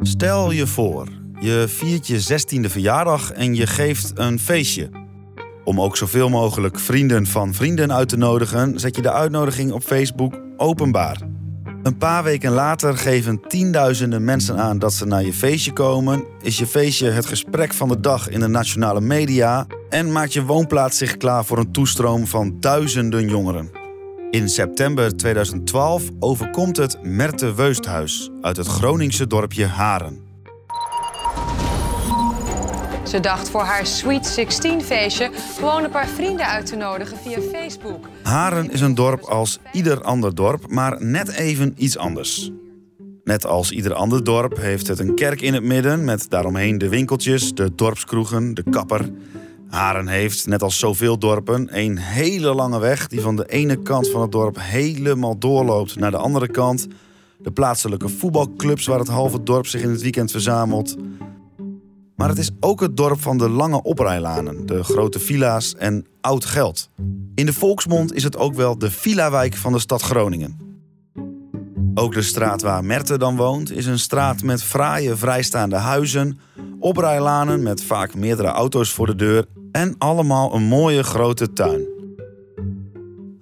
Stel je voor, je viert je 16e verjaardag en je geeft een feestje. Om ook zoveel mogelijk vrienden van vrienden uit te nodigen, zet je de uitnodiging op Facebook openbaar. Een paar weken later geven tienduizenden mensen aan dat ze naar je feestje komen, is je feestje het gesprek van de dag in de nationale media en maakt je woonplaats zich klaar voor een toestroom van duizenden jongeren. In september 2012 overkomt het Merte Weusthuis uit het Groningse dorpje Haren. Ze dacht voor haar Sweet 16 feestje gewoon een paar vrienden uit te nodigen via Facebook. Haren is een dorp als ieder ander dorp, maar net even iets anders. Net als ieder ander dorp heeft het een kerk in het midden met daaromheen de winkeltjes, de dorpskroegen, de kapper. Haren heeft, net als zoveel dorpen, een hele lange weg die van de ene kant van het dorp helemaal doorloopt naar de andere kant. De plaatselijke voetbalclubs waar het halve dorp zich in het weekend verzamelt. Maar het is ook het dorp van de lange oprijlanen, de grote villa's en oud geld. In de volksmond is het ook wel de villa-wijk van de stad Groningen. Ook de straat waar Merte dan woont is een straat met fraaie vrijstaande huizen, oprijlanen met vaak meerdere auto's voor de deur en allemaal een mooie grote tuin.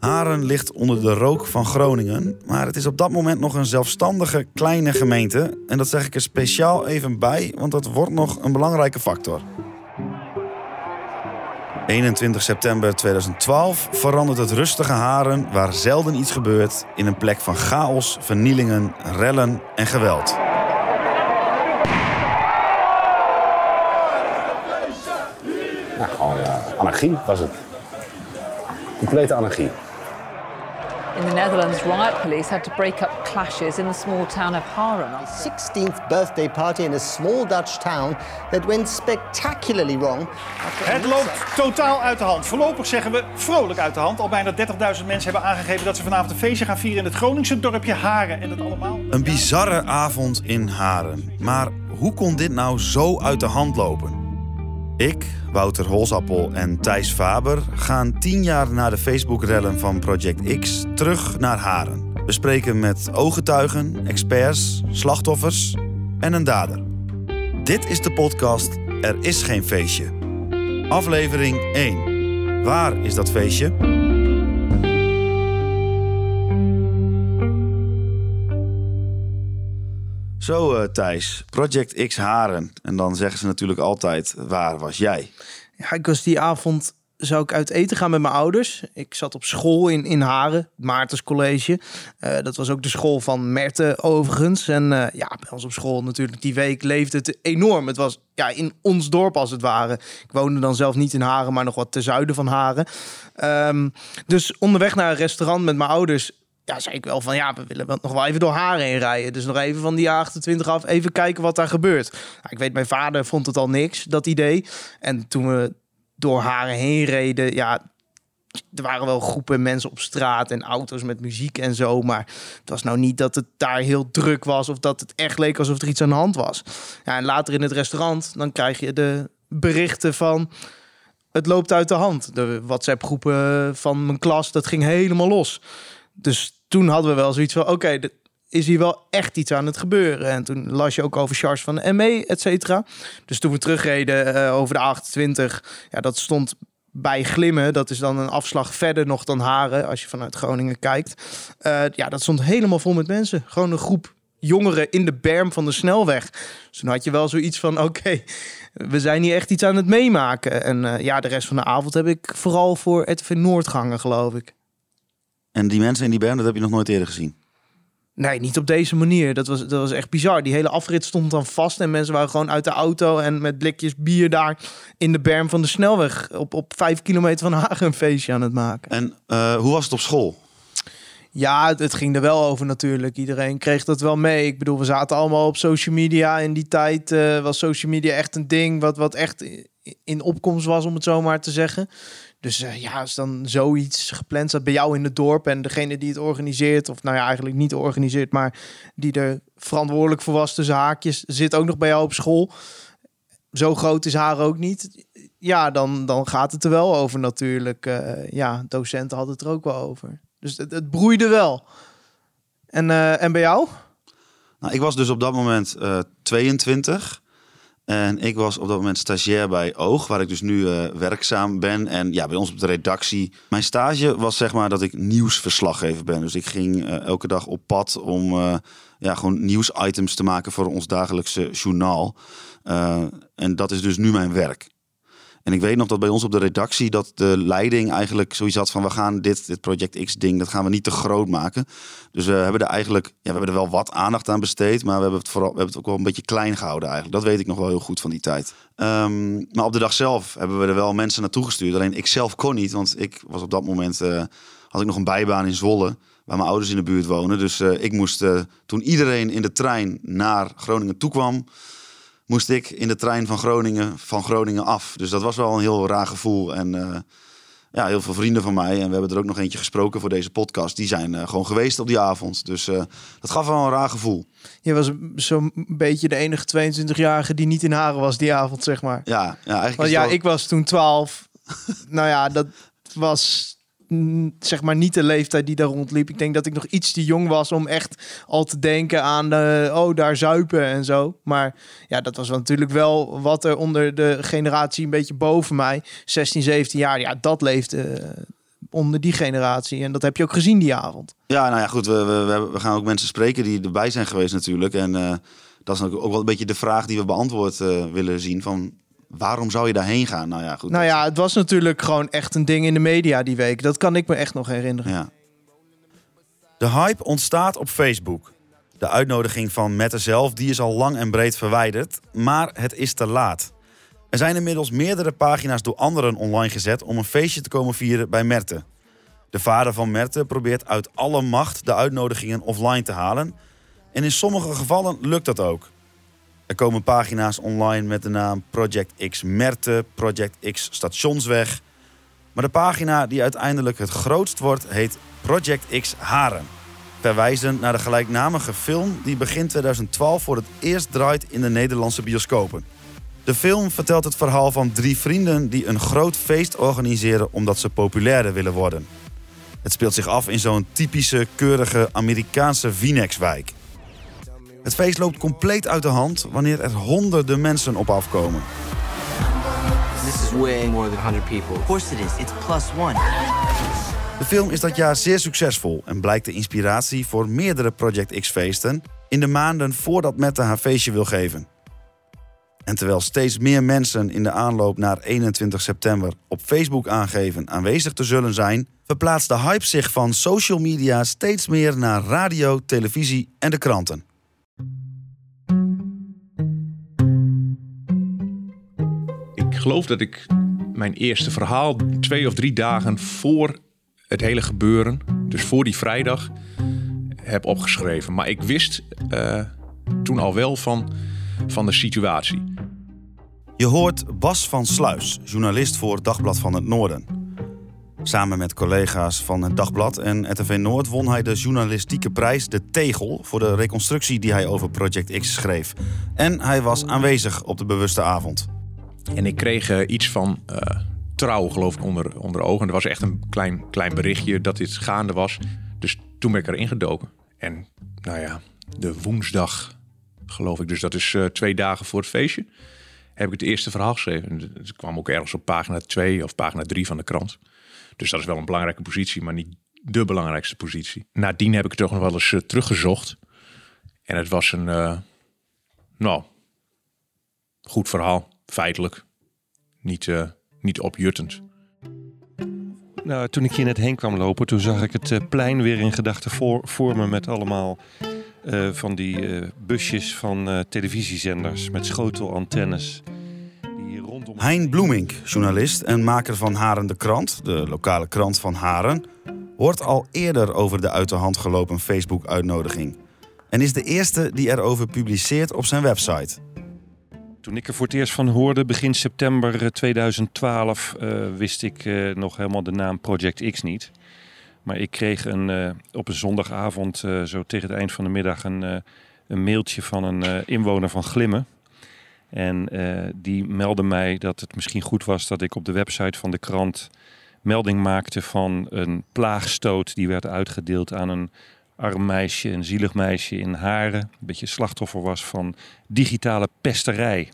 Haren ligt onder de rook van Groningen, maar het is op dat moment nog een zelfstandige kleine gemeente. En dat zeg ik er speciaal even bij, want dat wordt nog een belangrijke factor. 21 september 2012 verandert het rustige Haren, waar zelden iets gebeurt, in een plek van chaos, vernielingen, rellen en geweld. Nou, gewoon ja, anarchie was het. Complete anarchie. In the Netherlands, riot police had to break up clashes in the small town of Haren. 16th birthday party in a small Dutch town that went spectacularly wrong. Het loopt totaal uit de hand. Voorlopig zeggen we vrolijk uit de hand. Al bijna 30.000 mensen hebben aangegeven dat ze vanavond een feestje gaan vieren in het Groningse dorpje Haren. En dat allemaal. Een bizarre avond in Haren. Maar hoe kon dit nou zo uit de hand lopen? Ik, Wouter Holsappel en Thijs Faber gaan tien jaar na de Facebook-rellen van Project X terug naar Haren. We spreken met ooggetuigen, experts, slachtoffers en een dader. Dit is de podcast Er is geen feestje. Aflevering 1. Waar is dat feestje? Zo, uh, Thijs, Project X Haren. En dan zeggen ze natuurlijk altijd: waar was jij? Ja, ik was die avond zou ik uit eten gaan met mijn ouders. Ik zat op school in, in Haren, Maartens College. Uh, dat was ook de school van Merte overigens. En uh, ja, bij ons op school natuurlijk, die week leefde het enorm. Het was ja, in ons dorp als het ware. Ik woonde dan zelf niet in Haren, maar nog wat ten zuiden van Haren. Um, dus onderweg naar een restaurant met mijn ouders ja, zei ik wel van ja, we willen nog wel even door Haren heen rijden. Dus nog even van die A28 af, even kijken wat daar gebeurt. Nou, ik weet, mijn vader vond het al niks, dat idee. En toen we door Haren heen reden, ja, er waren wel groepen mensen op straat en auto's met muziek en zo. Maar het was nou niet dat het daar heel druk was of dat het echt leek alsof er iets aan de hand was. Ja, en later in het restaurant, dan krijg je de berichten van het loopt uit de hand. De WhatsApp-groepen van mijn klas, dat ging helemaal los. Dus toen hadden we wel zoiets van: oké, is hier wel echt iets aan het gebeuren. En toen las je ook over Charles van de ME, et cetera. Dus toen we terugreden uh, over de 28, ja, dat stond bij Glimmen. Dat is dan een afslag verder nog dan Haren, als je vanuit Groningen kijkt. Uh, ja, dat stond helemaal vol met mensen. Gewoon een groep jongeren in de berm van de snelweg. Dus toen had je wel zoiets van: oké, we zijn hier echt iets aan het meemaken. En uh, ja, de rest van de avond heb ik vooral voor RTV Noord gehangen, geloof ik. En die mensen in die berm, dat heb je nog nooit eerder gezien? Nee, niet op deze manier. Dat was, dat was echt bizar. Die hele afrit stond dan vast en mensen waren gewoon uit de auto en met blikjes bier daar in de berm van de snelweg op, op vijf kilometer van Hagen een feestje aan het maken. En uh, hoe was het op school? Ja, het, het, ging er wel over natuurlijk. Iedereen kreeg dat wel mee. Ik bedoel, we zaten allemaal op social media. In die tijd uh, was social media echt een ding wat, wat echt in opkomst was, om het zo maar te zeggen. Dus uh, ja, als dan zoiets gepland staat bij jou in het dorp en degene die het organiseert, of nou ja, eigenlijk niet organiseert, maar die er verantwoordelijk voor was tussen haakjes, zit ook nog bij jou op school. zo groot is haar ook niet. Ja, dan, dan gaat het er wel over natuurlijk. Uh, ja, docenten hadden het er ook wel over. Dus het, het broeide wel. En, uh, en bij jou? Nou, ik was dus op dat moment uh, 22. En ik was op dat moment stagiair bij Oog, waar ik dus nu uh, werkzaam ben. En ja, bij ons op de redactie. Mijn stage was zeg maar dat ik nieuwsverslaggever ben. Dus ik ging uh, elke dag op pad om uh, ja, gewoon nieuwsitems te maken voor ons dagelijkse journaal. en dat is dus nu mijn werk. En ik weet nog dat bij ons op de redactie dat de leiding eigenlijk zoiets had van we gaan dit, dit Project X ding, dat gaan we niet te groot maken. Dus we hebben er eigenlijk, ja, we hebben er wel wat aandacht aan besteed, maar we hebben het vooral, we hebben het ook wel een beetje klein gehouden eigenlijk. Dat weet ik nog wel heel goed van die tijd. Um, maar op de dag zelf hebben we er wel mensen naartoe gestuurd. Alleen ik zelf kon niet, want ik was op dat moment, uh, had ik nog een bijbaan in Zwolle waar mijn ouders in de buurt wonen. Dus uh, ik moest, uh, toen iedereen in de trein naar Groningen toe kwam, moest ik in de trein van Groningen, van Groningen af. Dus dat was wel een heel raar gevoel. En uh, ja, heel veel vrienden van mij, en we hebben er ook nog eentje gesproken voor deze podcast, die zijn uh, gewoon geweest op die avond. Dus uh, dat gaf wel een raar gevoel. Je was zo'n beetje de enige 22-jarige die niet in Haren was die avond, zeg maar. Ja, ja eigenlijk. Want ja, wel... ik was toen 12. nou ja, dat was zeg maar niet de leeftijd die daar rondliep. Ik denk dat ik nog iets te jong was om echt al te denken aan de, oh daar zuipen en zo. Maar ja, dat was natuurlijk wel wat er onder de generatie een beetje boven mij, 16, 17 jaar, ja, dat leefde uh, onder die generatie. En dat heb je ook gezien die avond. Ja, nou ja, goed, we, we, we gaan ook mensen spreken die erbij zijn geweest natuurlijk. En uh, dat is ook wel een beetje de vraag die we beantwoord willen zien van waarom zou je daarheen gaan? Nou ja, goed. Nou ja, het was natuurlijk gewoon echt een ding in de media die week. Dat kan ik me echt nog herinneren. Ja. De hype ontstaat op Facebook. De uitnodiging van Mette zelf die is al lang en breed verwijderd, maar het is te laat. Er zijn inmiddels meerdere pagina's door anderen online gezet om een feestje te komen vieren bij Merte. De vader van Merte probeert uit alle macht de uitnodigingen offline te halen. En in sommige gevallen lukt dat ook. Er komen pagina's online met de naam Project X Merte, Project X Stationsweg. Maar de pagina die uiteindelijk het grootst wordt, heet Project X Haren. Verwijzend naar de gelijknamige film die begin 2012 voor het eerst draait in de Nederlandse bioscopen. De film vertelt het verhaal van drie vrienden die een groot feest organiseren omdat ze populairder willen worden. Het speelt zich af in zo'n typische, keurige Amerikaanse Phoenix-wijk. Het feest loopt compleet uit de hand wanneer er honderden mensen op afkomen. This is way more than 100 people. Of course it is. It's plus one. De film is dat jaar zeer succesvol en blijkt de inspiratie voor meerdere Project X-feesten in de maanden voordat Mette haar feestje wil geven. En terwijl steeds meer mensen in de aanloop naar 21 september op Facebook aangeven aanwezig te zullen zijn, verplaatst de hype zich van social media steeds meer naar radio, televisie en de kranten. Geloof dat ik mijn eerste verhaal twee of drie dagen voor het hele gebeuren, dus voor die vrijdag, heb opgeschreven. Maar ik wist uh, toen al wel van, van de situatie. Je hoort Bas van Sluis, journalist voor Dagblad van het Noorden. Samen met collega's van het Dagblad en RTV Noord won hij de journalistieke prijs De Tegel voor de reconstructie die hij over Project X schreef. En hij was aanwezig op de bewuste avond. En ik kreeg uh, iets van uh, trouw, geloof ik, onder, onder ogen. Er was echt een klein, klein berichtje dat dit gaande was. Dus toen ben ik erin gedoken. En nou ja, de woensdag, geloof ik, dus dat is uh, twee dagen voor het feestje, heb ik het eerste verhaal geschreven. Het kwam ook ergens op pagina 2 of pagina 3 van de krant. Dus dat is wel een belangrijke positie, maar niet de belangrijkste positie. Nadien heb ik het toch nog wel eens teruggezocht. En het was een, nou, goed verhaal, feitelijk. Niet, uh, niet opjuttend. Nou, toen ik hier net heen kwam lopen, toen zag ik het plein weer in gedachten voor, voor me met allemaal van die busjes van televisiezenders met schotelantennes. Hein Bloemink, journalist en maker van Haren de Krant, de lokale krant van Haren, hoort al eerder over de uit de hand gelopen Facebook-uitnodiging. En is de eerste die erover publiceert op zijn website. Toen ik er voor het eerst van hoorde, begin september 2012, uh, wist ik uh, nog helemaal de naam Project X niet. Maar ik kreeg een, op een zondagavond, zo tegen het eind van de middag, een, een mailtje van een inwoner van Glimmen. En eh, die meldde mij dat het misschien goed was dat ik op de website van de krant melding maakte van een plaagstoot die werd uitgedeeld aan een arm meisje, een zielig meisje in Haren. Een beetje slachtoffer was van digitale pesterij.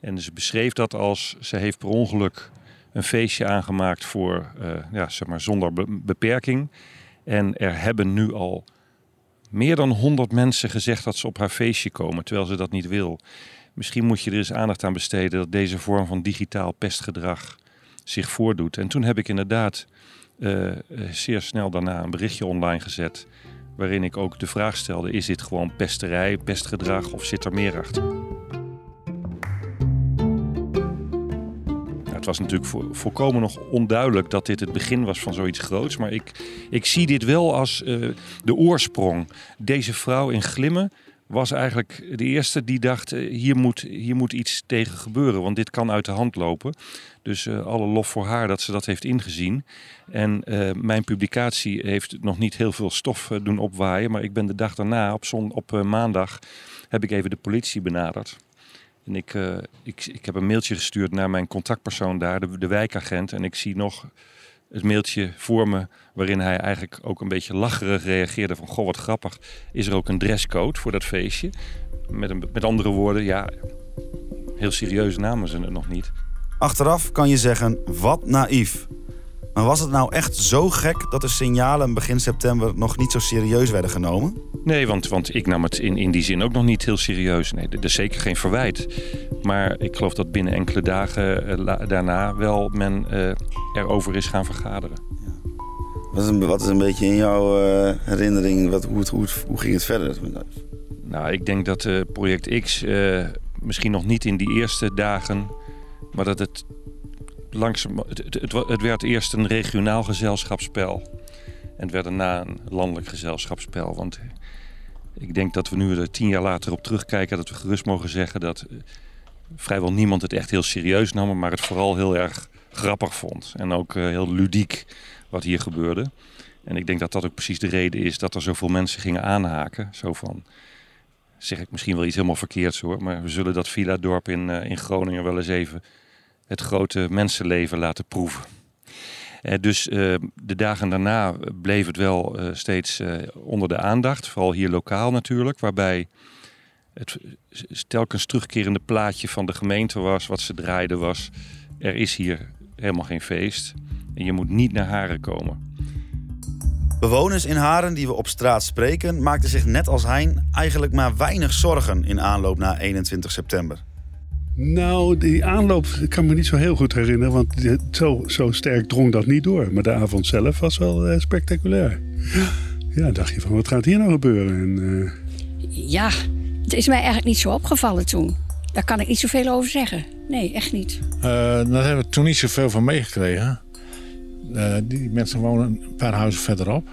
En ze beschreef dat als ze heeft per ongeluk een feestje aangemaakt voor, uh, ja, zeg maar, zonder beperking. En er hebben nu al meer dan 100 mensen gezegd dat ze op haar feestje komen, terwijl ze dat niet wil. Misschien moet je er eens aandacht aan besteden dat deze vorm van digitaal pestgedrag zich voordoet. En toen heb ik inderdaad uh, zeer snel daarna een berichtje online gezet. Waarin ik ook de vraag stelde: is dit gewoon pesterij, pestgedrag of zit er meer achter? Nou, het was natuurlijk vo volkomen nog onduidelijk dat dit het begin was van zoiets groots. Maar ik, ik zie dit wel als uh, de oorsprong. Deze vrouw in Glimmen was eigenlijk de eerste die dacht: hier moet, hier moet iets tegen gebeuren, want dit kan uit de hand lopen. Dus uh, alle lof voor haar dat ze dat heeft ingezien. En uh, mijn publicatie heeft nog niet heel veel stof doen opwaaien. Maar ik ben de dag daarna, op, zon, op maandag, heb ik even de politie benaderd. En ik, ik, ik heb een mailtje gestuurd naar mijn contactpersoon daar, de, de wijkagent. En ik zie nog het mailtje voor me waarin hij eigenlijk ook een beetje lacherig reageerde van... Goh, wat grappig, is er ook een dresscode voor dat feestje? Met, een, met andere woorden, ja, heel serieus namen ze het nog niet. Achteraf kan je zeggen, wat naïef. Maar was het nou echt zo gek dat de signalen begin september nog niet zo serieus werden genomen? Nee, want, want ik nam het in, in die zin ook nog niet heel serieus. Nee, er is zeker geen verwijt. Maar ik geloof dat binnen enkele dagen uh, daarna wel men uh, erover is gaan vergaderen. Ja. Wat, is een, wat is een beetje in jouw uh, herinnering, wat, hoe, hoe, hoe, ging het verder? Nou, ik denk dat Project X misschien nog niet in die eerste dagen maar dat het langzaam. Het, werd eerst een regionaal gezelschapsspel. En het werd daarna een landelijk gezelschapsspel. Want ik denk dat we nu er tien jaar later op terugkijken. dat we gerust mogen zeggen dat eh, vrijwel niemand het echt heel serieus nam. maar het vooral heel erg grappig vond. En ook uh, heel ludiek wat hier gebeurde. En ik denk dat dat ook precies de reden is dat er zoveel mensen gingen aanhaken. Zo van zeg ik misschien wel iets helemaal verkeerds hoor. Maar we zullen dat Villa-dorp in, uh, in Groningen wel eens even het grote mensenleven laten proeven. Uh, dus uh, de dagen daarna bleef het wel steeds onder de aandacht. Vooral hier lokaal natuurlijk. Waarbij het telkens terugkerende plaatje van de gemeente was. Wat ze draaiden was. Er is hier helemaal geen feest. En je moet niet naar Haren komen. Bewoners in Haren die we op straat spreken, maakten zich net als Hein eigenlijk maar weinig zorgen in aanloop naar 21 september. Nou, die aanloop kan me niet zo heel goed herinneren, want zo, zo sterk drong dat niet door. Maar de avond zelf was wel uh, spectaculair. Ja, dacht je van, wat gaat hier nou gebeuren? En, uh... Ja, het is mij eigenlijk niet zo opgevallen toen. Daar kan ik niet zoveel over zeggen. Nee, echt niet. Uh, daar hebben we toen niet zoveel van meegekregen. Uh, die mensen wonen een paar huizen verderop.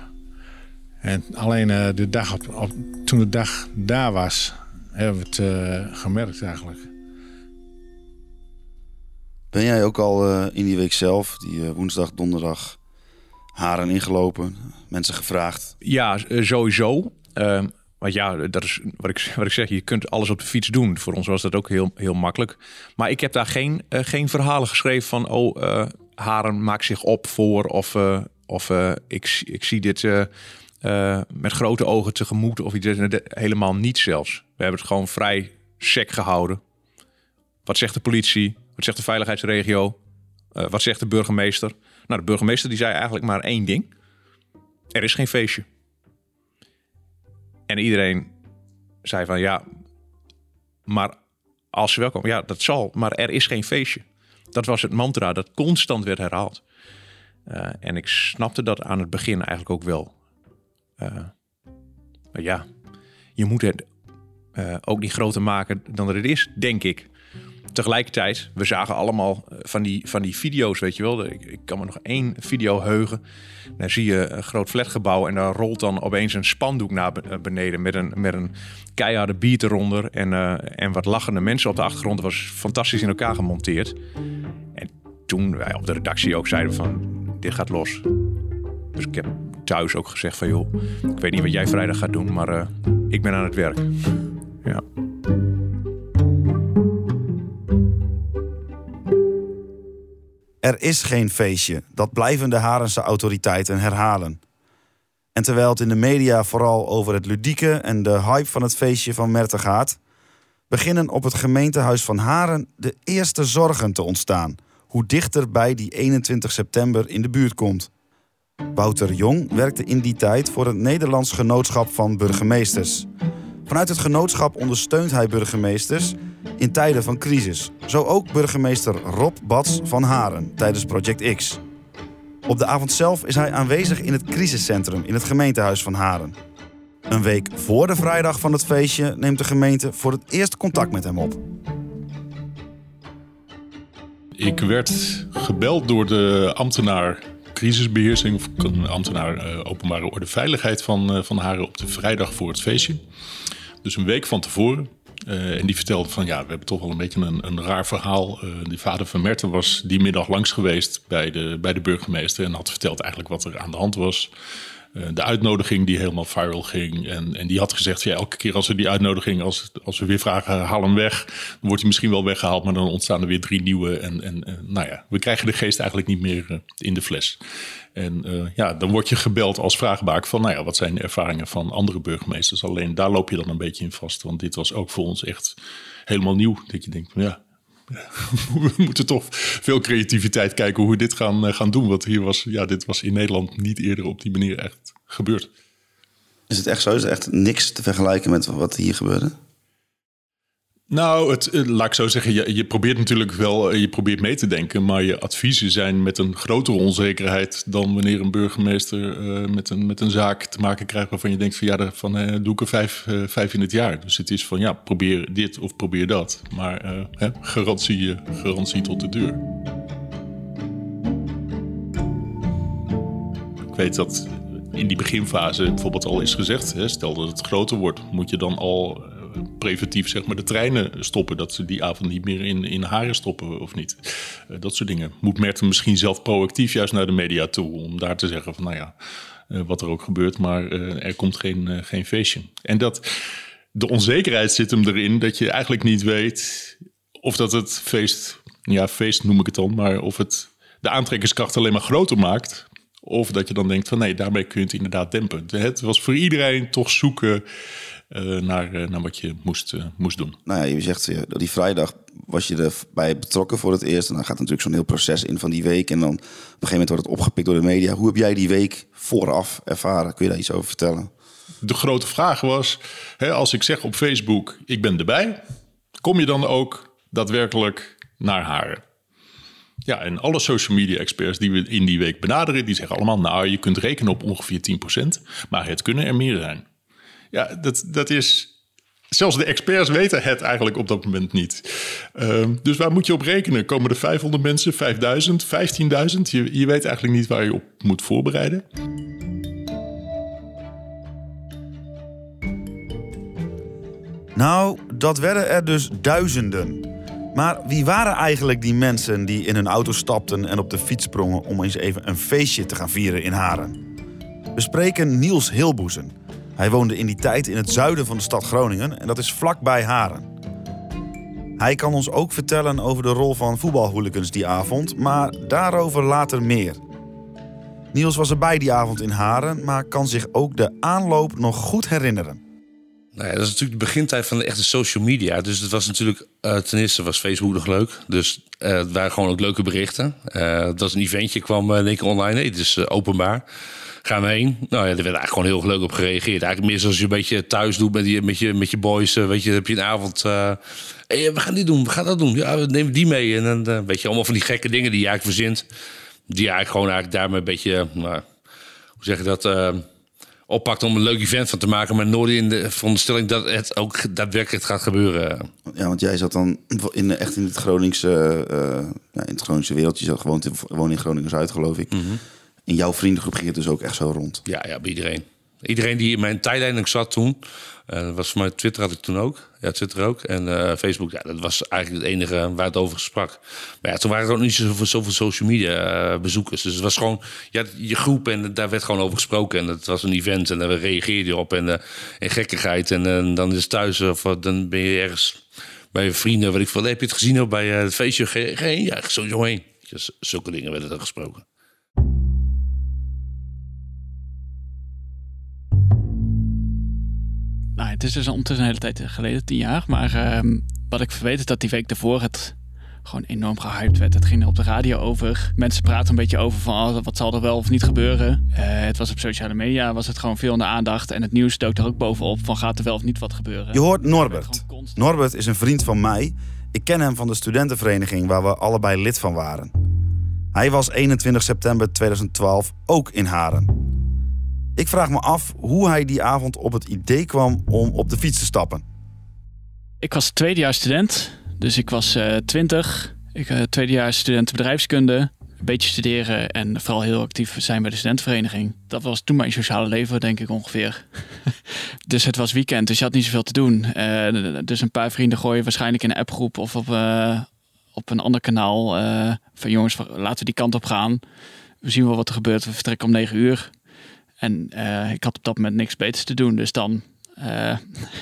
En alleen uh, de dag op, op, toen de dag daar was, hebben we het uh, gemerkt eigenlijk. Ben jij ook al in die week zelf, die woensdag, donderdag, haren ingelopen, mensen gevraagd? Ja, sowieso. Ehm, want ja, dat is wat ik, wat ik zeg, je kunt alles op de fiets doen. Voor ons was dat ook heel, heel makkelijk. Maar ik heb daar geen, geen verhalen geschreven van... oh, Haren maakt zich op voor of, uh, of uh, ik, ik zie dit uh, met grote ogen tegemoet of iets. Helemaal niet zelfs. We hebben het gewoon vrij sec gehouden. Wat zegt de politie? Wat zegt de veiligheidsregio? wat zegt de burgemeester? Nou, de burgemeester die zei eigenlijk maar één ding. Er is geen feestje. En iedereen zei van ja, maar als ze welkom, ja, dat zal, maar er is geen feestje. Dat was het mantra dat constant werd herhaald. Uh, en ik snapte dat aan het begin eigenlijk ook wel. Maar ja, je moet het ook niet groter maken dan dat het is, denk ik. Tegelijkertijd, we zagen allemaal van die, van die video's, weet je wel. Ik, kan me nog één video heugen. Daar zie je een groot flatgebouw en daar rolt dan opeens een spandoek naar beneden met een, met een keiharde beat eronder en, uh, en wat lachende mensen op de achtergrond. Dat was fantastisch in elkaar gemonteerd. En toen wij op de redactie ook zeiden van, dit gaat los. Dus ik heb thuis ook gezegd van, joh, ik weet niet wat jij vrijdag gaat doen, maar ik ben aan het werk. Ja. Er is geen feestje, dat blijven de Harense autoriteiten herhalen. En terwijl het in de media vooral over het ludieke en de hype van het feestje van Merte gaat, beginnen op het gemeentehuis van Haren de eerste zorgen te ontstaan. Hoe dichter bij die 21 september in de buurt komt. Wouter Jong werkte in die tijd voor het Nederlands Genootschap van Burgemeesters. Vanuit het genootschap ondersteunt hij burgemeesters in tijden van crisis. Zo ook burgemeester Rob Bats van Haren tijdens Project X. Op de avond zelf is hij aanwezig in het crisiscentrum in het gemeentehuis van Haren. Een week voor de vrijdag van het feestje neemt de gemeente voor het eerst contact met hem op. Ik werd gebeld door de ambtenaar crisisbeheersing, of ambtenaar uh, openbare orde veiligheid van, uh, van Haren op de vrijdag voor het feestje. Dus een week van tevoren. Uh, en die vertelde van ja, we hebben toch wel een beetje een, een raar verhaal. Uh, die vader van Merten was die middag langs geweest bij de, bij de burgemeester en had verteld eigenlijk wat er aan de hand was. Uh, de uitnodiging die helemaal viral ging. En, en die had gezegd: ja, elke keer als we die uitnodiging, als, als we weer vragen, haal hem weg. Dan wordt hij misschien wel weggehaald, maar dan ontstaan er weer drie nieuwe. En, en nou ja, we krijgen de geest eigenlijk niet meer in de fles. En ja, dan word je gebeld als vraagbaak van, nou ja, wat zijn de ervaringen van andere burgemeesters? Alleen daar loop je dan een beetje in vast, want dit was ook voor ons echt helemaal nieuw. Dat je denkt, ja, we moeten toch veel creativiteit kijken hoe we dit gaan, uh, gaan doen. Want hier was, ja, dit was in Nederland niet eerder op die manier echt gebeurd. Is het echt zo? Is echt niks te vergelijken met wat hier gebeurde? Nou, het, laat ik zo zeggen, je, je probeert natuurlijk wel, je probeert mee te denken, maar je adviezen zijn met een grotere onzekerheid dan wanneer een burgemeester uh, met, een, met een zaak te maken krijgt waarvan je denkt van ja, van uh, doe ik er vijf, vijf in het jaar. Dus het is van ja, probeer dit of probeer dat, maar hè, garantie, garantie tot de deur. Ik weet dat in die beginfase bijvoorbeeld al is gezegd, hè, stel dat het groter wordt, moet je dan al preventief zeg maar, de treinen stoppen. Dat ze die avond niet meer in, in haren stoppen of niet. Uh, dat soort dingen. Moet Merten misschien zelf proactief juist naar de media toe. Om daar te zeggen van nou ja, uh, wat er ook gebeurt. Maar uh, er komt geen, geen feestje. En dat de onzekerheid zit hem erin dat je eigenlijk niet weet of dat het feest, ja feest noem ik het dan. Maar of het de aantrekkingskracht alleen maar groter maakt. Of dat je dan denkt van nee, daarmee kun je het inderdaad dempen. Het was voor iedereen toch zoeken naar, uh, naar wat je moest, uh, moest doen. Nou ja, je zegt, die vrijdag was je erbij betrokken voor het eerst. En dan gaat natuurlijk zo'n heel proces in van die week. En dan op een gegeven moment wordt het opgepikt door de media. Hoe heb jij die week vooraf ervaren? Kun je daar iets over vertellen? De grote vraag was, hè, als ik zeg op Facebook, ik ben erbij. Kom je dan ook daadwerkelijk naar Haren? Ja, en alle social media experts die we in die week benaderen, die zeggen allemaal, nou, je kunt rekenen op ongeveer 10%, maar het kunnen er meer zijn. Ja, dat, dat is. Zelfs de experts weten het eigenlijk op dat moment niet. Uh, dus waar moet je op rekenen? Komen er 500 mensen, 5000, 15.000? Je, je weet eigenlijk niet waar je op moet voorbereiden. Nou, dat werden er dus duizenden. Maar wie waren eigenlijk die mensen die in hun auto stapten en op de fiets sprongen om eens even een feestje te gaan vieren in Haren? We spreken Niels Hilboezen. Hij woonde in die tijd in het zuiden van de stad Groningen en dat is vlakbij Haren. Hij kan ons ook vertellen over de rol van voetbalhooligans die avond, maar daarover later meer. Niels was erbij die avond in Haren, maar kan zich ook de aanloop nog goed herinneren. Nou dat is natuurlijk de begintijd van de echte social media. Dus het was natuurlijk, uh, ten eerste was Facebook nog leuk. Dus uh, het waren gewoon ook leuke berichten. Uh, was een eventje, kwam in één keer online. Het is openbaar. Gaan we heen. Nou ja, er werd eigenlijk gewoon heel leuk op gereageerd. Eigenlijk meer zoals je een beetje thuis doet met je, met je, met je boys. weet je, heb je een avond... Hey, we gaan dit doen, we gaan dat doen. Ja, we nemen die mee. En dan weet je, allemaal van die gekke dingen die je eigenlijk verzint. Die eigenlijk gewoon eigenlijk daarmee een beetje... Nou, hoe zeg je dat oppakt om een leuk event van te maken, maar nooit in de veronderstelling dat het ook daadwerkelijk gaat gebeuren. Ja, want jij zat dan in, echt in het Groningse, uh, in het Groningse wereldje. Je zat gewoon, gewoon in Groningen Zuid, geloof ik. Mm -hmm. In jouw vriendengroep ging het dus ook echt zo rond. Ja, ja, bij iedereen. Iedereen die in mijn tijdlijn zat toen, uh, was voor mij Twitter had ik toen ook. Ja, Twitter ook. En uh, Facebook, ja, dat was eigenlijk het enige waar het over sprak. Maar ja, toen waren er ook niet zoveel, zoveel social media uh, bezoekers. Dus het was gewoon je groep en daar werd gewoon over gesproken. En het was een event en daar reageerde je op. En, en gekkigheid. En dan is thuis of dan ben je ergens bij je vrienden. Wat ik van, heb je het gezien op bij het feestje? Geen, ja, sowieso heen. Zulke dingen werden er gesproken. Nou, het is dus ondertussen een hele tijd geleden, tien jaar. Maar ehm, wat ik verweet is dat die week daarvoor het gewoon enorm gehyped werd. Het ging er op de radio over. Mensen praten een beetje over van oh, wat zal er wel of niet gebeuren. Eh, het was op sociale media, was het gewoon veel in de aandacht. En het nieuws dook er ook bovenop van gaat er wel of niet wat gebeuren. Je hoort Norbert. Norbert is een vriend van mij. Ik ken hem van de studentenvereniging waar we allebei lid van waren. Hij was 21 september 2012 ook in Haren. Ik vraag me af hoe hij die avond op het idee kwam om op de fiets te stappen. Ik was tweedejaars student, dus ik was uh, 20. Ik uh, tweedejaars student bedrijfskunde. Een beetje studeren en vooral heel actief zijn bij de studentenvereniging. Dat was toen mijn sociale leven, denk ik ongeveer. dus het was weekend, dus je had niet zoveel te doen. Uh, dus een paar vrienden gooien waarschijnlijk in een appgroep of op, op een ander kanaal. van jongens, laten we die kant op gaan. We zien wel wat er gebeurt. We vertrekken om negen uur. En uh, ik had op dat moment niks beters te doen. Dus dan, uh,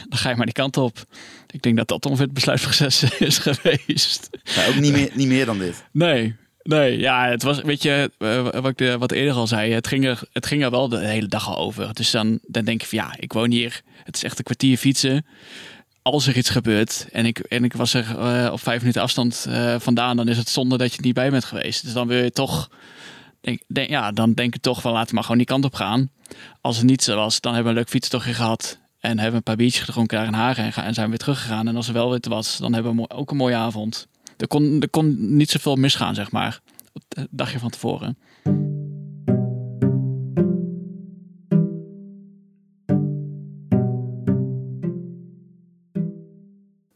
dan ga je maar die kant op. Ik denk dat dat ongeveer het besluitproces is geweest. Ook niet meer, niet meer dan dit. Nee, nee. Ja, het was, weet je, uh, wat ik de, wat eerder al zei. Het ging, er, het ging er wel de hele dag al over. Dus dan, dan denk je van ja, ik woon hier. Het is echt een kwartier fietsen. Als er iets gebeurt en ik, en ik was er uh, op vijf minuten afstand uh, vandaan, dan is het zonde dat je niet bij bent geweest. Dus dan wil je toch denk, denk, ja, dan denk ik toch van laten we maar gewoon die kant op gaan. Als het niet zo was, dan hebben we een leuk fietstochtje gehad. En hebben we een paar biertjes gedronken daar in Hagen en, zijn we weer teruggegaan. En als er wel weer was, dan hebben we ook een mooie avond. Er kon, er kon niet zoveel misgaan, zeg maar. Het dagje van tevoren.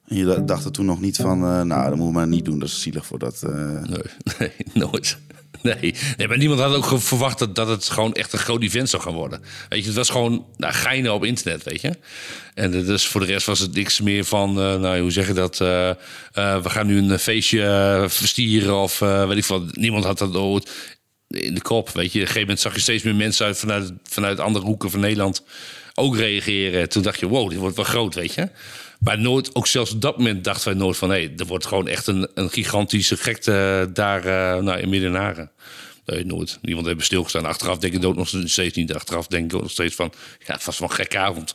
En je dacht er toen nog niet van, uh, nou, dat moeten we maar niet doen. Dat is zielig voor dat... Uh... Nee, nee, nooit. Nee. nee, maar niemand had ook verwacht dat, dat het gewoon echt een groot event zou gaan worden. Weet je, het was gewoon nou, op internet, weet je. En dus voor de rest was het niks meer van, uh, nou, hoe zeg je dat? Uh, we gaan nu een feestje verstieren of weet ik wat. Niemand had dat ooit in de kop, weet je. Op een gegeven moment zag je steeds meer mensen uit, vanuit, vanuit andere hoeken van Nederland ook reageren. Toen dacht je, wow, dit wordt wel groot, weet je. Maar nooit, ook zelfs op dat moment dachten wij nooit van... hé, hey, er wordt gewoon echt een, een gigantische gekte daar uh, nou, in Middenaren. Nee, nooit. Niemand heeft stilgestaan. Achteraf denk ik ook nog steeds niet. Achteraf denk ik ook nog steeds van... ja, het was wel een gekke avond.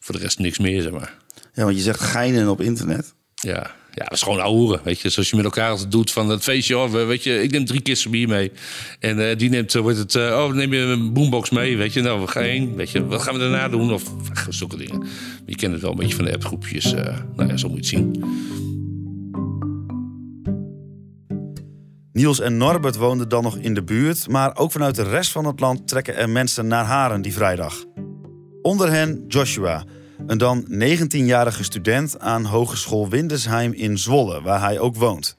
Voor de rest niks meer, zeg maar. Ja, want je zegt geinen op internet. Ja, ja, dat is gewoon ouwe, weet je. Zoals je met elkaar altijd doet van het feestje. Oh, weet je, ik neem drie kisten bier mee. En uh, die neemt, wordt het, uh, oh, neem je een boombox mee, weet je. Nou, we gaan heen, weet je. Wat gaan we daarna doen? Of ach, zulke dingen. Je kent het wel een beetje van de appgroepjes. Nou ja, zo moet je het zien. Niels en Norbert woonden dan nog in de buurt, maar ook vanuit de rest van het land trekken er mensen naar Haren die vrijdag. Onder hen Joshua, een dan 19-jarige student aan Hogeschool Windesheim in Zwolle, waar hij ook woont.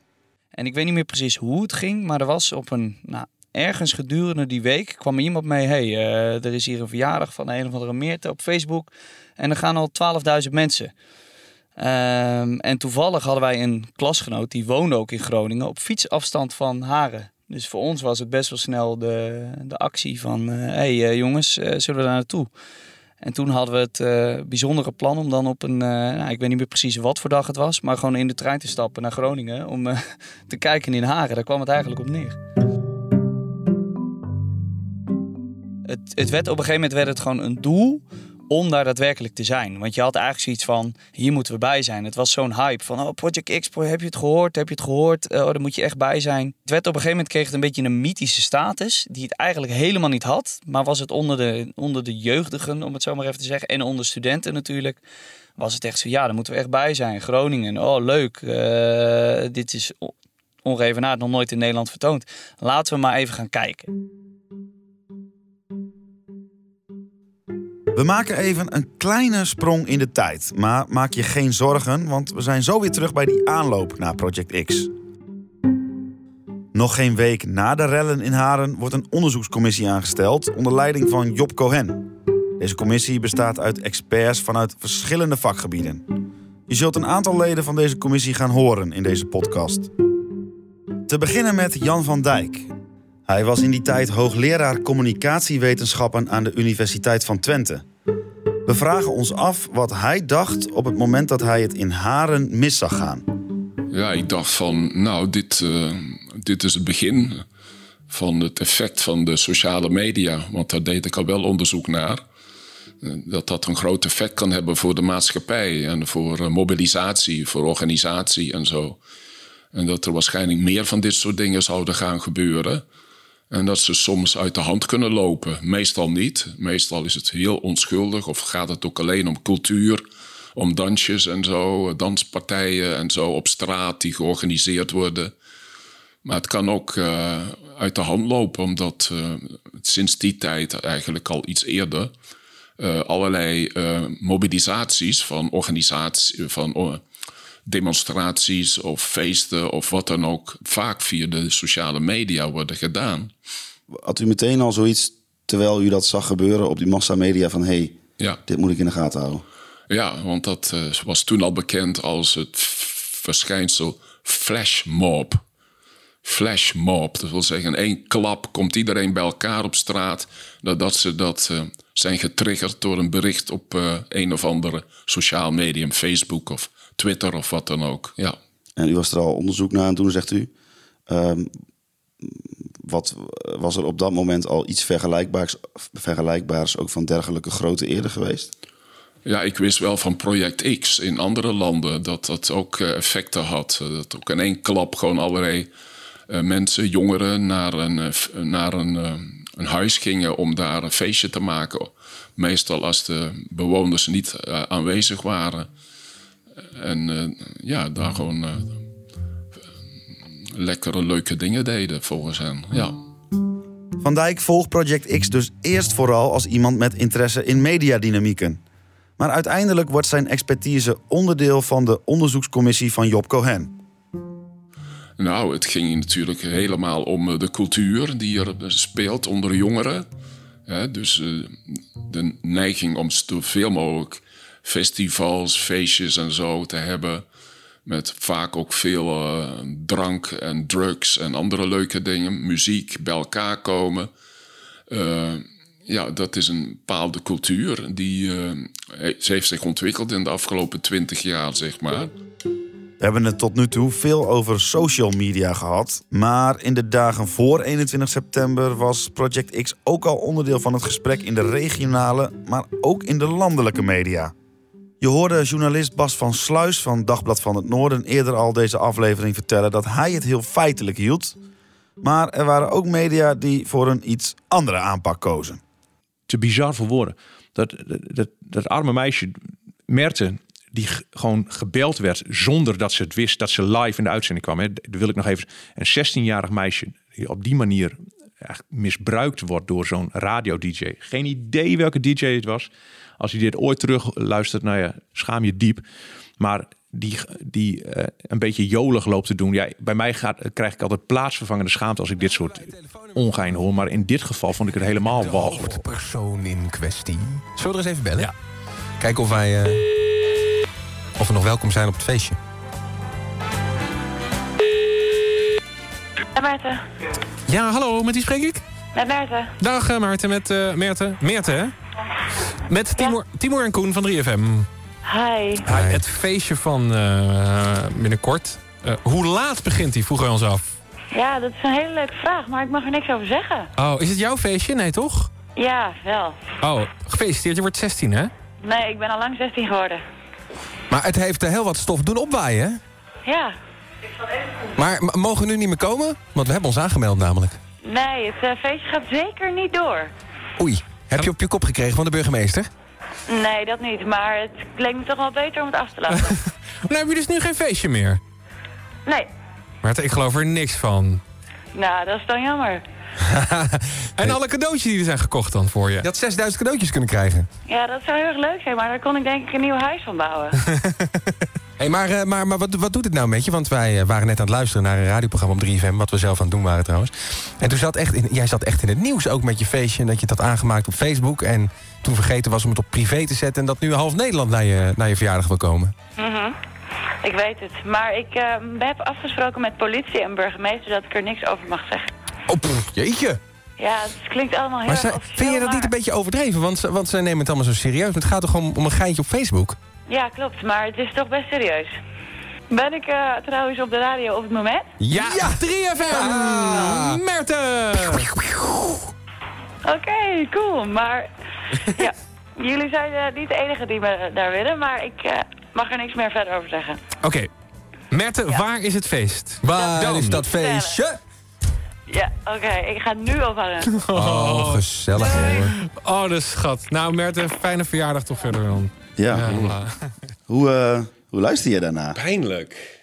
En ik weet niet meer precies hoe het ging, maar er was op een, nou, ergens gedurende die week kwam iemand mee, hey, uh, er is hier een verjaardag van een of andere Meerte op Facebook en er gaan al 12.000 mensen. Um, en toevallig hadden wij een klasgenoot, die woonde ook in Groningen, op fietsafstand van Haren. Dus voor ons was het best wel snel de, de actie van, hé uh, hey, uh, jongens, zullen we daar naartoe? En toen hadden we het uh, bijzondere plan om dan op een, uh, nou, ik weet niet meer precies wat voor dag het was, maar gewoon in de trein te stappen naar Groningen om uh, te kijken in Haren. Daar kwam het eigenlijk op neer. Het, het werd op een gegeven moment werd het gewoon een doel om daar daadwerkelijk te zijn. Want je had eigenlijk zoiets van, hier moeten we bij zijn. Het was zo'n hype van, oh, Project X, heb je het gehoord? Heb je het gehoord? Oh, daar moet je echt bij zijn. Het werd op een gegeven moment, kreeg het een beetje een mythische status, die het eigenlijk helemaal niet had. Maar was het onder de, onder de jeugdigen, om het zo maar even te zeggen, en onder studenten natuurlijk, was het echt zo, ja, daar moeten we echt bij zijn. Groningen, oh leuk, uh, dit is ongeëvenaard, nog nooit in Nederland vertoond. Laten we maar even gaan kijken. We maken even een kleine sprong in de tijd. Maar maak je geen zorgen, want we zijn zo weer terug bij die aanloop naar Project X. Nog geen week na de rellen in Haren wordt een onderzoekscommissie aangesteld onder leiding van Job Cohen. Deze commissie bestaat uit experts vanuit verschillende vakgebieden. Je zult een aantal leden van deze commissie gaan horen in deze podcast. Te beginnen met Jan van Dijk, hij was in die tijd hoogleraar communicatiewetenschappen aan de Universiteit van Twente. We vragen ons af wat hij dacht op het moment dat hij het in Haren mis zag gaan. Ja, ik dacht van, nou, dit, uh, dit is het begin van het effect van de sociale media. Want daar deed ik al wel onderzoek naar. Eh, Dat dat een groot effect kan hebben voor de maatschappij en voor eh, mobilisatie, voor organisatie en zo. En dat er waarschijnlijk meer van dit soort dingen zouden gaan gebeuren. En dat ze soms uit de hand kunnen lopen. Meestal niet. Meestal is het heel onschuldig of gaat het ook alleen om cultuur, om dansjes en zo, danspartijen en zo op straat die georganiseerd worden. Maar het kan ook eh, uit de hand lopen, omdat eh, sinds die tijd, eigenlijk al iets eerder, eh, allerlei mobilisaties van organisaties, van demonstraties of feesten of wat dan ook, vaak via de sociale media worden gedaan. Had u meteen al zoiets, terwijl u dat zag gebeuren op die massamedia, van hé, hey, Ja. dit moet ik in de gaten houden? Ja, want dat eh, was toen al bekend als het verschijnsel flashmob. Flashmob, dat wil zeggen in één klap komt iedereen bij elkaar op straat... nadat ze dat eh, zijn getriggerd door een bericht op eh, een of andere sociaal medium... Facebook of Twitter of wat dan ook, ja. En u was er al onderzoek naar en toen zegt u... ehm, wat was er op dat moment al iets vergelijkbaars, vergelijkbaars ook van dergelijke grootte eerder geweest? Ja, ik wist wel van Project X in andere landen dat dat ook eh, effecten had. Eh, Dat ook in één klap gewoon allerlei eh, mensen, jongeren, naar een, naar een, een huis gingen om daar een feestje te maken. Meestal als de bewoners niet aanwezig waren. En eh, ja, daar gewoon eh, lekkere, leuke dingen deden volgens hen. Ja. Van Dijk volgt Project X dus eerst vooral als iemand met interesse in mediadynamieken. Maar uiteindelijk wordt zijn expertise onderdeel van de onderzoekscommissie van Job Cohen. Nou, het ging natuurlijk helemaal om eh, de cultuur die er speelt onder jongeren. Dus de neiging om zoveel mogelijk festivals, feestjes en zo te hebben. Met vaak ook veel eh, drank en drugs en andere leuke dingen. Muziek, bij elkaar komen. Eh, ja, dat is een bepaalde cultuur. Die eh, ze heeft zich ontwikkeld in de afgelopen twintig jaar, zeg maar. We hebben het tot nu toe veel over social media gehad. Maar in de dagen voor 21 september was Project X ook al onderdeel van het gesprek in de regionale, maar ook in de landelijke media. Je hoorde journalist Bas van Sluis van Dagblad van het Noorden eerder al deze aflevering vertellen dat hij het heel feitelijk hield. Maar er waren ook media die voor een iets andere aanpak kozen. te bizar voor woorden. Dat, dat, dat, arme meisje, Merte, die gewoon gebeld werd zonder dat ze het wist dat ze live in de uitzending kwam. Hè. Wil ik nog even. Een 16-jarig meisje die op die manier misbruikt wordt door zo'n radio-dj. Geen idee welke DJ het was. Als je dit ooit terug luistert, nou ja, schaam je diep. Maar die, die eh, een beetje jolig loopt te doen. Ja, bij mij gaat, krijg ik altijd plaatsvervangende schaamte als ik dit soort ongein hoor. Maar in dit geval vond ik het helemaal walgelijk. persoon in kwestie. Zullen we er eens even bellen? Ja. Kijken of wij... eh, of we nog welkom zijn op het feestje. Met Maarten. Ja, hallo, met wie spreek ik? Met Maarten. Dag uh, Maarten, met uh. Meerte, hè? Met Timor, en Koen van 3FM. Hi. Hi. Het feestje van uh, binnenkort. Uh, hoe laat begint die, vroegen we ons af. Ja, dat is een hele leuke vraag, maar ik mag er niks over zeggen. Oh, is het jouw feestje? Nee, toch? Ja, wel. Oh, gefeliciteerd, je wordt 16, hè? Nee, ik ben al lang 16 geworden. Maar het heeft heel wat stof doen opwaaien, hè? Ja. Maar mogen we nu niet meer komen? Want we hebben ons aangemeld namelijk. Nee, het uh, feestje gaat zeker niet door. Oei, heb je op je kop gekregen van de burgemeester? Nee, dat niet. Maar het leek me toch wel beter om het af te laten. nou heb je dus nu geen feestje meer? Nee. Maar ik geloof er niks van. Nou, dat is dan jammer. en alle cadeautjes die er zijn gekocht dan voor je? Je had 6000 cadeautjes kunnen krijgen. Ja, dat zou heel erg leuk zijn, maar daar kon ik denk ik een nieuw huis van bouwen. hey, maar uh, maar, maar wat, wat doet het nou met je? Want wij uh, waren net aan het luisteren naar een radioprogramma op 3FM... wat we zelf aan het doen waren trouwens. En toen zat echt in, jij zat echt in het nieuws ook met je feestje... en dat je het had aangemaakt op Facebook... en toen vergeten was om het op privé te zetten... en dat nu half Nederland naar je, naar je verjaardag wil komen. Mm -hmm. Ik weet het. Maar ik uh, heb afgesproken met politie en burgemeester... dat ik er niks over mag zeggen. Oh, pff, jeetje. Ja, het klinkt allemaal heel maar erg Vind je dat niet een beetje overdreven? Want, want ze nemen het allemaal zo serieus. Het gaat toch om, om een geintje op Facebook? Ja, klopt. Maar het is toch best serieus. Ben ik eh, trouwens op de radio op het moment? Ja, 3FM! Merte! Oké, cool. Maar ja, jullie zijn eh, niet de enige die me daar willen, maar ik eh, mag er niks meer verder over zeggen. Oké. Merte, waar is het feest? Waar is dat feestje? Ja, oké. Ik ga nu ophangen. Oh, gezellig hoor. Oh, de schat. Nou, Merte, fijne verjaardag toch verder dan. Ja. Hoe, eh, hoe luister je daarna? Pijnlijk.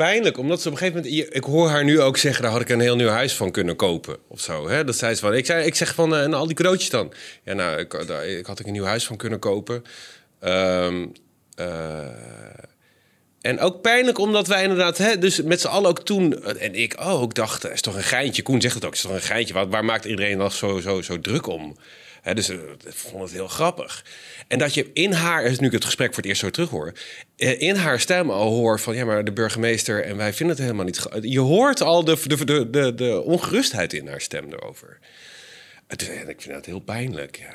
Pijnlijk, omdat ze op een gegeven moment... Ik hoor haar nu ook zeggen, daar had ik een heel nieuw huis van kunnen kopen. Of zo, hè? Dat zei ze van... Ik, zei, ik zeg van, eh, en al die cadeautjes dan? Ja, nou, ik, daar, ik had ik een nieuw huis van kunnen kopen. Ehm, eh, en ook pijnlijk omdat wij inderdaad, hè, dus met z'n allen ook toen, eh, en ik ook, dacht, is toch een geintje. Koen zegt het ook, is toch een geintje. Waar, waar maakt iedereen nog zo, zo, zo druk om? Dus eh, ik vond het heel grappig. En dat je in haar, nu ik het gesprek voor het eerst zo terughoor, eh, in haar stem al hoor van, ja, maar de burgemeester en wij vinden het helemaal niet. Je hoort al de, de, de, de, ongerustheid in haar stem erover. Ik vind dat heel pijnlijk, ja.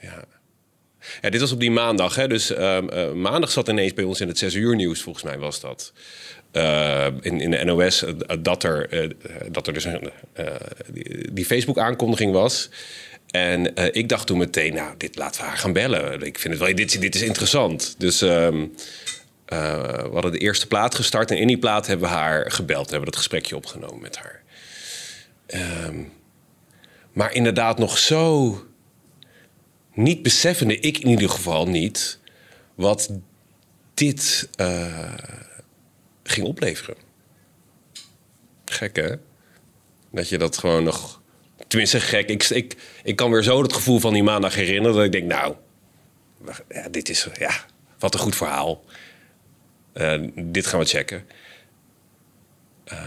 ja. Dit was op die maandag. Hè? Dus ehm, eh, maandag zat ineens bij ons in het 6 uur nieuws, volgens mij was dat. Eh, in, in de NOS dat, er, dat er dus een, die, die Facebook-aankondiging was. En eh, ik dacht toen meteen, nou, dit laten we haar gaan bellen. Ik vind het wel, dit, dit is interessant. Dus ehm, eh, we hadden de eerste plaat gestart en in die plaat hebben we haar gebeld. Hebben dat gesprekje opgenomen met haar. Ehm, maar inderdaad nog zo niet beseffende, ik in ieder geval niet, wat dit eh, ging opleveren. Gek hè? Dat je dat gewoon nog. Tenminste, gek. Ik, ik, ik kan weer zo het gevoel van die maandag herinneren dat ik denk, nou, ja, dit is, ja, wat een goed verhaal. Eh, dit gaan we checken. Eh,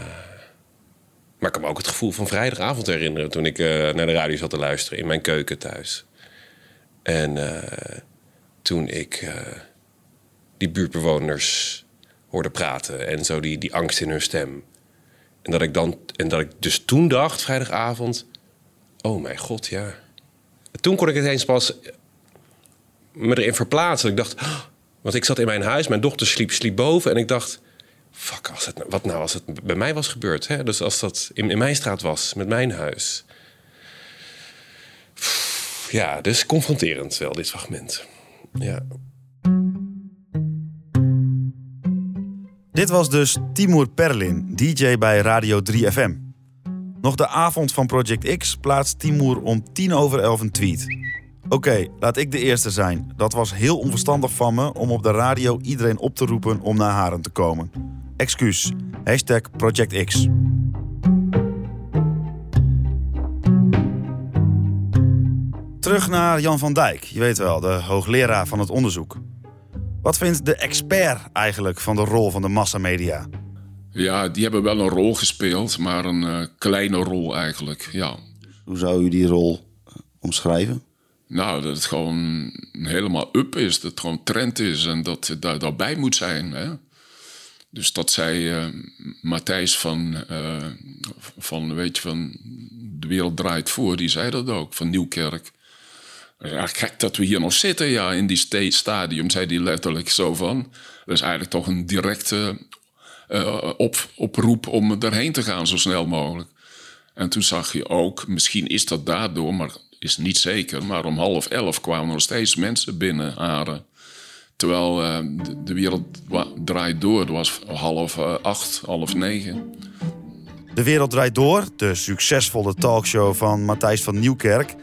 maar ik kan me ook het gevoel van vrijdagavond herinneren toen ik eh, naar de radio zat te luisteren in mijn keuken thuis. En toen ik die buurtbewoners hoorde praten en zo die, die angst in hun stem. En dat ik dan en dat ik dus toen dacht, vrijdagavond, oh mijn god, ja. En toen kon ik het eens pas me erin verplaatsen. Ik dacht, "Oh," want ik zat in mijn huis, mijn dochter sliep, sliep boven en ik dacht, fuck, als het, nou- wat nou als het bij mij was gebeurd? Hè? Dus als dat in, in mijn straat was, met mijn huis. Ja, dus confronterend wel, dit fragment. Ja. Dit was dus Timur Perlin, DJ bij Radio 3FM. Nog de avond van Project X plaatst Timur om tien over elf een tweet. Oké, laat ik de eerste zijn. Dat was heel onverstandig van me om op de radio iedereen op te roepen om naar Haren te komen. Excuus. Hashtag Project X. Terug naar Jan van Dijk. Je weet wel, de hoogleraar van het onderzoek. Wat vindt de expert eigenlijk van de rol van de massamedia? Ja, die hebben wel een rol gespeeld, maar een eh, kleine rol eigenlijk, ja. Hoe zou u die rol eh, omschrijven? Nou, dat het gewoon helemaal up is, dat het gewoon trend is en dat het daar daarbij moet zijn. Hè? Dus dat zei eh, Matthijs van, van, weet je, van De Wereld Draait Voor, die zei dat ook, van Nieuwkerk. Ja, gek dat we hier nog zitten, ja, in die sta- stadium, zei hij letterlijk zo van. Dat is eigenlijk toch een directe eh, op, oproep om erheen te gaan zo snel mogelijk. En toen zag je ook, misschien is dat daardoor, maar is niet zeker, maar om half elf kwamen er nog steeds mensen binnen Haren. Terwijl eh, de, wereld draait door, het was half eh, acht, half negen. De Wereld Draait Door, de succesvolle talkshow van Matthijs van Nieuwkerk,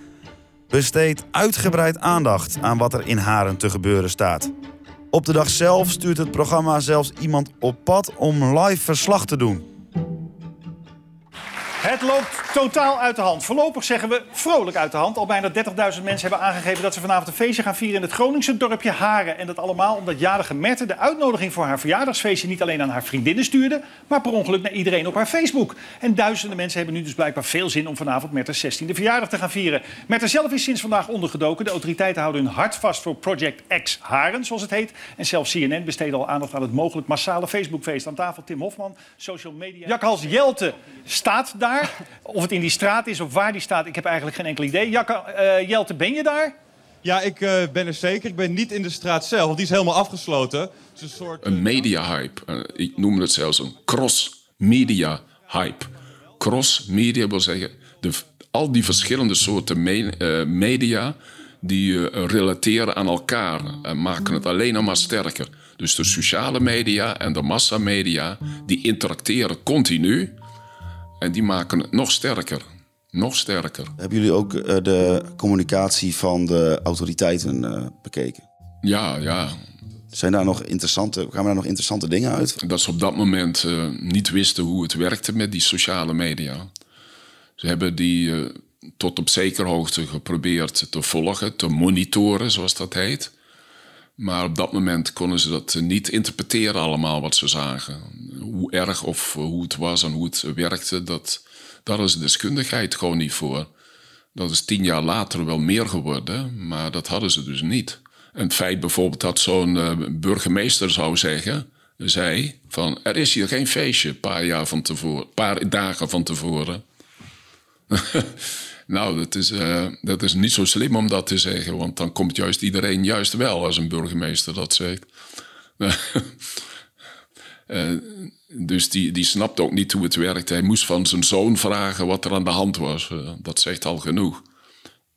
besteedt uitgebreid aandacht aan wat er in Haren te gebeuren staat. Op de dag zelf stuurt het programma zelfs iemand op pad om live verslag te doen. Het loopt totaal uit de hand. Voorlopig zeggen we vrolijk uit de hand. Al bijna 30.000 mensen hebben aangegeven dat ze vanavond een feestje gaan vieren in het Groningse dorpje Haren. En dat allemaal omdat jarige Mette de uitnodiging voor haar verjaardagsfeestje niet alleen aan haar vriendinnen stuurde, maar per ongeluk naar iedereen op haar Facebook. En duizenden mensen hebben nu dus blijkbaar veel zin om vanavond Merte's 16e verjaardag te gaan vieren. Mette zelf is sinds vandaag ondergedoken. De autoriteiten houden hun hart vast voor Project X Haren, zoals het heet. En zelfs CNN besteedde al aandacht aan het mogelijk massale Facebookfeest. Aan tafel Tim Hofman, social media. Jakhals Jelte staat daar. Of het in die straat is of waar die staat, ik heb eigenlijk geen enkel idee. Jakka, eh, Jelte, ben je daar? Ja, ik eh, ben er zeker. Ik ben niet in de straat zelf. Die is helemaal afgesloten. Het is een soort... Een media-hype. Eh, ik noem het zelfs een cross-media-hype. Cross-media wil zeggen... De, al die verschillende soorten me- eh, media... die relateren aan elkaar en maken het alleen nog maar sterker. Dus de sociale media en de massamedia... die interacteren continu... en die maken het nog sterker. Nog sterker. Hebben jullie ook eh, de communicatie van de autoriteiten eh, bekeken? Ja, ja. Zijn daar nog interessante, kwamen daar nog interessante dingen uit? Dat ze op dat moment eh, niet wisten hoe het werkte met die sociale media. Ze hebben die tot op zekere hoogte geprobeerd te volgen, te monitoren, zoals dat heet. Maar op dat moment konden ze dat niet interpreteren allemaal wat ze zagen. Erg of hoe het was en hoe het werkte, dat, daar is de deskundigheid gewoon niet voor. Dat is tien jaar later wel meer geworden, maar dat hadden ze dus niet. En het feit bijvoorbeeld dat zo'n eh, burgemeester zou zeggen, zei van er is hier geen feestje, een paar, jaar van tevoren, paar dagen van tevoren. nou, dat is, eh, dat is niet zo slim om dat te zeggen, want dan komt juist iedereen juist wel als een burgemeester dat zegt. Eh, dus die, die snapte ook niet hoe het werkte. Hij moest van zijn zoon vragen wat er aan de hand was. Eh, dat zegt al genoeg.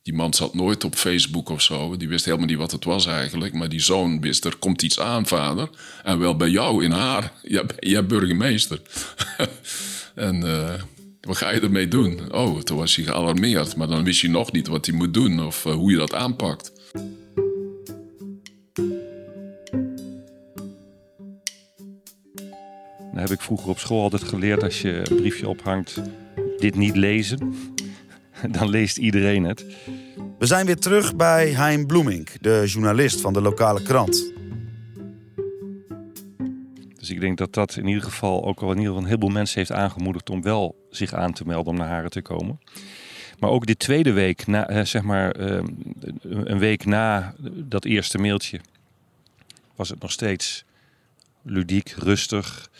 Die man zat nooit op Facebook of zo. Die wist helemaal niet wat het was eigenlijk. Maar die zoon wist, er komt iets aan, vader. En wel bij jou in haar. Jij, jij burgemeester. en eh, wat ga je ermee doen? Oh, toen was hij gealarmeerd. Maar dan wist je nog niet wat hij moet doen of eh, hoe je dat aanpakt. Dan heb ik vroeger op school altijd geleerd als je een briefje ophangt, dit niet lezen. Dan leest iedereen het. We zijn weer terug bij Hein Bloemink, de journalist van de lokale krant. Dus ik denk dat dat in ieder geval ook al in ieder geval een heleboel mensen heeft aangemoedigd om wel zich aan te melden om naar Haren te komen. Maar ook de tweede week, na, eh, zeg maar eh, een week na dat eerste mailtje, was het nog steeds ludiek, rustig.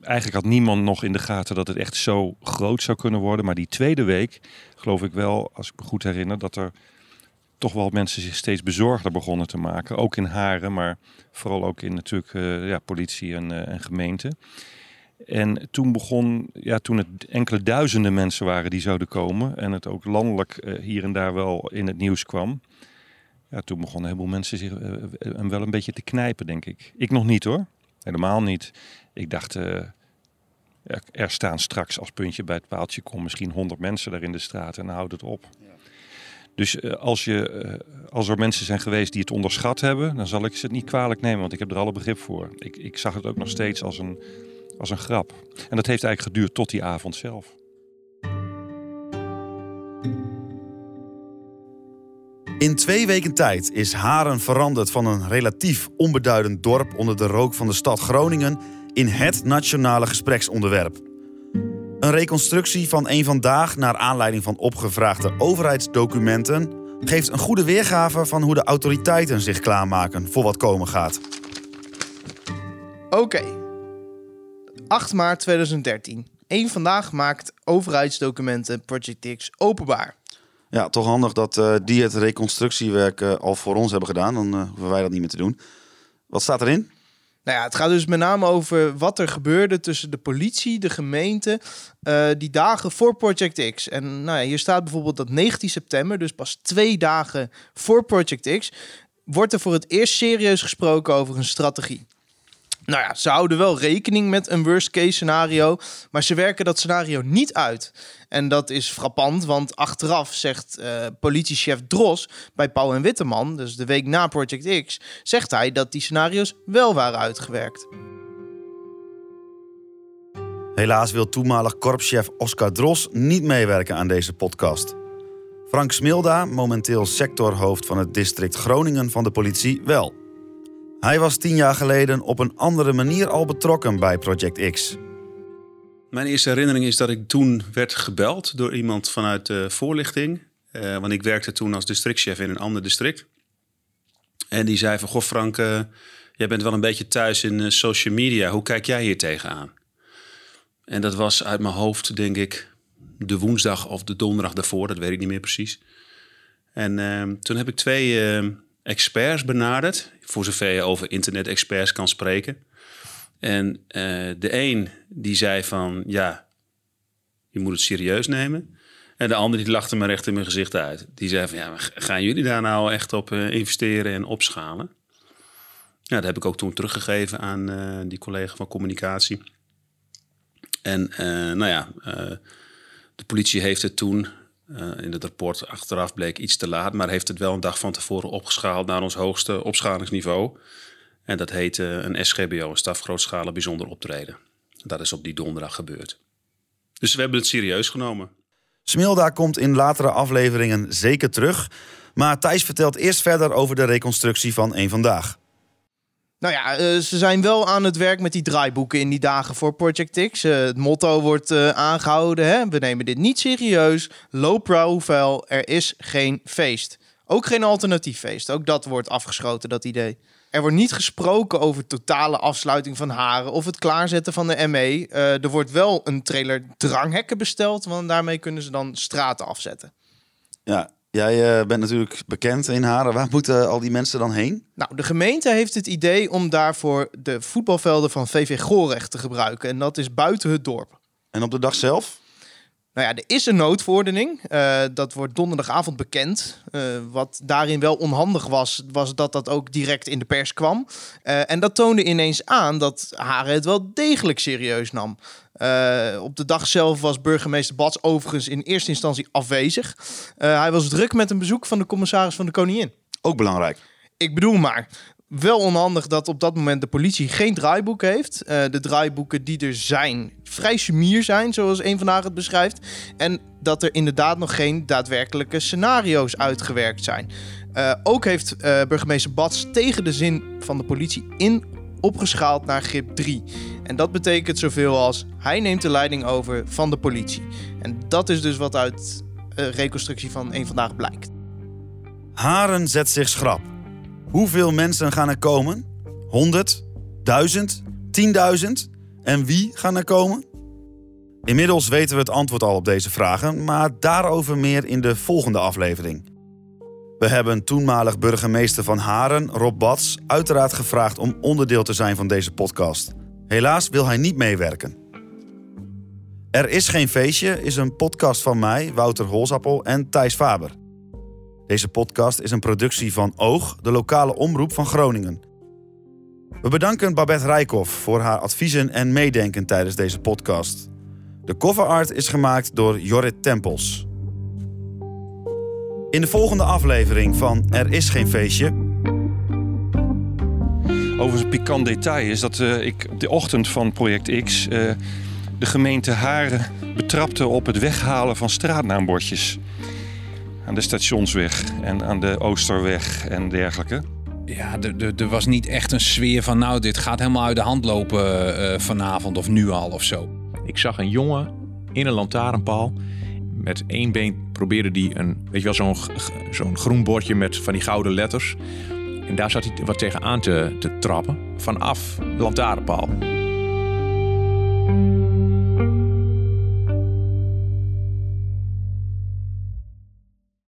Eigenlijk had niemand nog in de gaten dat het echt zo groot zou kunnen worden. Maar die tweede week geloof ik wel, als ik me goed herinner, dat er toch wel mensen zich steeds bezorgder begonnen te maken. Ook in Haren, maar vooral ook in natuurlijk eh, ja, politie en, eh, en gemeente. En toen begon, ja, toen het enkele duizenden mensen waren die zouden komen. En het ook landelijk eh, hier en daar wel in het nieuws kwam. Ja, toen begonnen een heleboel mensen zich wel een beetje te knijpen, denk ik. Ik nog niet hoor. Helemaal niet. Ik dacht, eh, ja, er staan straks als puntje bij het paaltje kom misschien 100 mensen daar in de straat en dan houdt het op. Dus eh, als, je, eh, als er mensen zijn geweest die het onderschat hebben, dan zal ik ze het niet kwalijk nemen, want ik heb er alle begrip voor. Ik, ik zag het ook nog steeds als een, als een grap. En dat heeft eigenlijk geduurd tot die avond zelf. In twee weken tijd is Haren veranderd van een relatief onbeduidend dorp onder de rook van de stad Groningen in het nationale gespreksonderwerp. Een reconstructie van een vandaag naar aanleiding van opgevraagde overheidsdocumenten geeft een goede weergave van hoe de autoriteiten zich klaarmaken voor wat komen gaat. Oké. 8 maart 2013. Eén vandaag maakt overheidsdocumenten Project X openbaar. Ja, toch handig dat eh, die het reconstructiewerk eh, al voor ons hebben gedaan. Dan eh, hoeven wij dat niet meer te doen. Wat staat erin? Nou ja, het gaat dus met name over wat er gebeurde tussen de politie, de gemeente, die dagen voor Project X. En nou ja, hier staat bijvoorbeeld dat 19 september, dus pas twee dagen voor Project X, wordt er voor het eerst serieus gesproken over een strategie. Nou ja, ze houden wel rekening met een worst case scenario, maar ze werken dat scenario niet uit. En dat is frappant, want achteraf zegt eh, politiechef Dros bij Pauw en Witteman, dus de week na Project X, zegt hij dat die scenario's wel waren uitgewerkt. Helaas wil toenmalig korpschef Oscar Dros niet meewerken aan deze podcast. Frank Smilda, momenteel sectorhoofd van het district Groningen van de politie, wel. Hij was tien jaar geleden op een andere manier al betrokken bij Project X. Mijn eerste herinnering is dat ik toen werd gebeld door iemand vanuit de voorlichting. Eh, want ik werkte toen als districtchef in een ander district. En die zei van, goh Frank, eh, jij bent wel een beetje thuis in eh, social media. Hoe kijk jij hier tegenaan? En dat was uit mijn hoofd, denk ik, de woensdag of de donderdag daarvoor. Dat weet ik niet meer precies. En ehm, toen heb ik twee ehm, experts benaderd, voor zover je over internet-experts kan spreken. En eh, de een die zei van, ja, je moet het serieus nemen. En de ander die lachte me recht in mijn gezicht uit. Die zei van, ja, gaan jullie daar nou echt op eh, investeren en opschalen? Ja, dat heb ik ook toen teruggegeven aan eh, die collega van communicatie. En nou ja, de politie heeft het toen eh, in het rapport achteraf bleek iets te laat, maar heeft het wel een dag van tevoren opgeschaald naar ons hoogste opschalingsniveau. En dat heette een SGBO, een stafgrootschalig bijzonder optreden. Dat is op die donderdag gebeurd. Dus we hebben het serieus genomen. Smilda komt in latere afleveringen zeker terug. Maar Thijs vertelt eerst verder over de reconstructie van één vandaag. Nou ja, eh, ze zijn wel aan het werk met die draaiboeken in die dagen voor Project X. Eh, het motto wordt eh, aangehouden, hè? we nemen dit niet serieus. Low profile, er is geen feest. Ook geen alternatief feest. Ook dat wordt afgeschoten, dat idee. Er wordt niet gesproken over totale afsluiting van haren of het klaarzetten van de ME. Er wordt wel een trailer dranghekken besteld, want daarmee kunnen ze dan straten afzetten. Ja, jij eh, bent natuurlijk bekend in Haren. Waar moeten al die mensen dan heen? Nou, de gemeente heeft het idee om daarvoor de voetbalvelden van VV Gorecht te gebruiken. En dat is buiten het dorp. En op de dag zelf? Nou ja, er is een noodverordening. Eh, dat wordt donderdagavond bekend. Eh, wat daarin wel onhandig was, was dat dat ook direct in de pers kwam. Eh, en dat toonde ineens aan dat Haren het wel degelijk serieus nam. Op de dag zelf was burgemeester Bats overigens in eerste instantie afwezig. Hij was druk met een bezoek van de commissaris van de Koningin. Ook belangrijk. Ik bedoel maar, wel onhandig dat op dat moment de politie geen draaiboek heeft. Eh, de draaiboeken die er zijn, vrij sumier zijn, zoals een vandaag het beschrijft. En dat er inderdaad nog geen daadwerkelijke scenario's uitgewerkt zijn. Eh, ook heeft eh, burgemeester Bats tegen de zin van de politie in opgeschaald naar grip 3. En dat betekent zoveel als hij neemt de leiding over van de politie. En dat is dus wat uit reconstructie van één vandaag blijkt. Haren zet zich schrap. Hoeveel mensen gaan er komen? 100? 1000? 10.000? En wie gaan er komen? Inmiddels weten we het antwoord al op deze vragen, maar daarover meer in de volgende aflevering. We hebben toenmalig burgemeester van Haren, Rob Bats, uiteraard gevraagd om onderdeel te zijn van deze podcast. Helaas wil hij niet meewerken. Er is geen feestje is een podcast van mij, Wouter Holsappel en Thijs Faber. Deze podcast is een productie van Oog, de lokale omroep van Groningen. We bedanken Babette Rijkoff voor haar adviezen en meedenken tijdens deze podcast. De cover art is gemaakt door Jorrit Tempels. In de volgende aflevering van Er is geen feestje Overigens, een pikant detail is dat eh, ik op de ochtend van Project X eh, de gemeente Haren betrapte op het weghalen van straatnaambordjes. Aan de stationsweg en aan de Oosterweg en dergelijke. Ja, er- er er was niet echt een sfeer van nou, dit gaat helemaal uit de hand lopen eh, vanavond of nu al of zo. Ik zag een jongen in een lantaarnpaal. Met één been probeerde die een, weet je wel, zo'n zo'n groen bordje met van die gouden letters. En daar zat hij wat tegenaan te, te trappen vanaf de lantaarnpaal.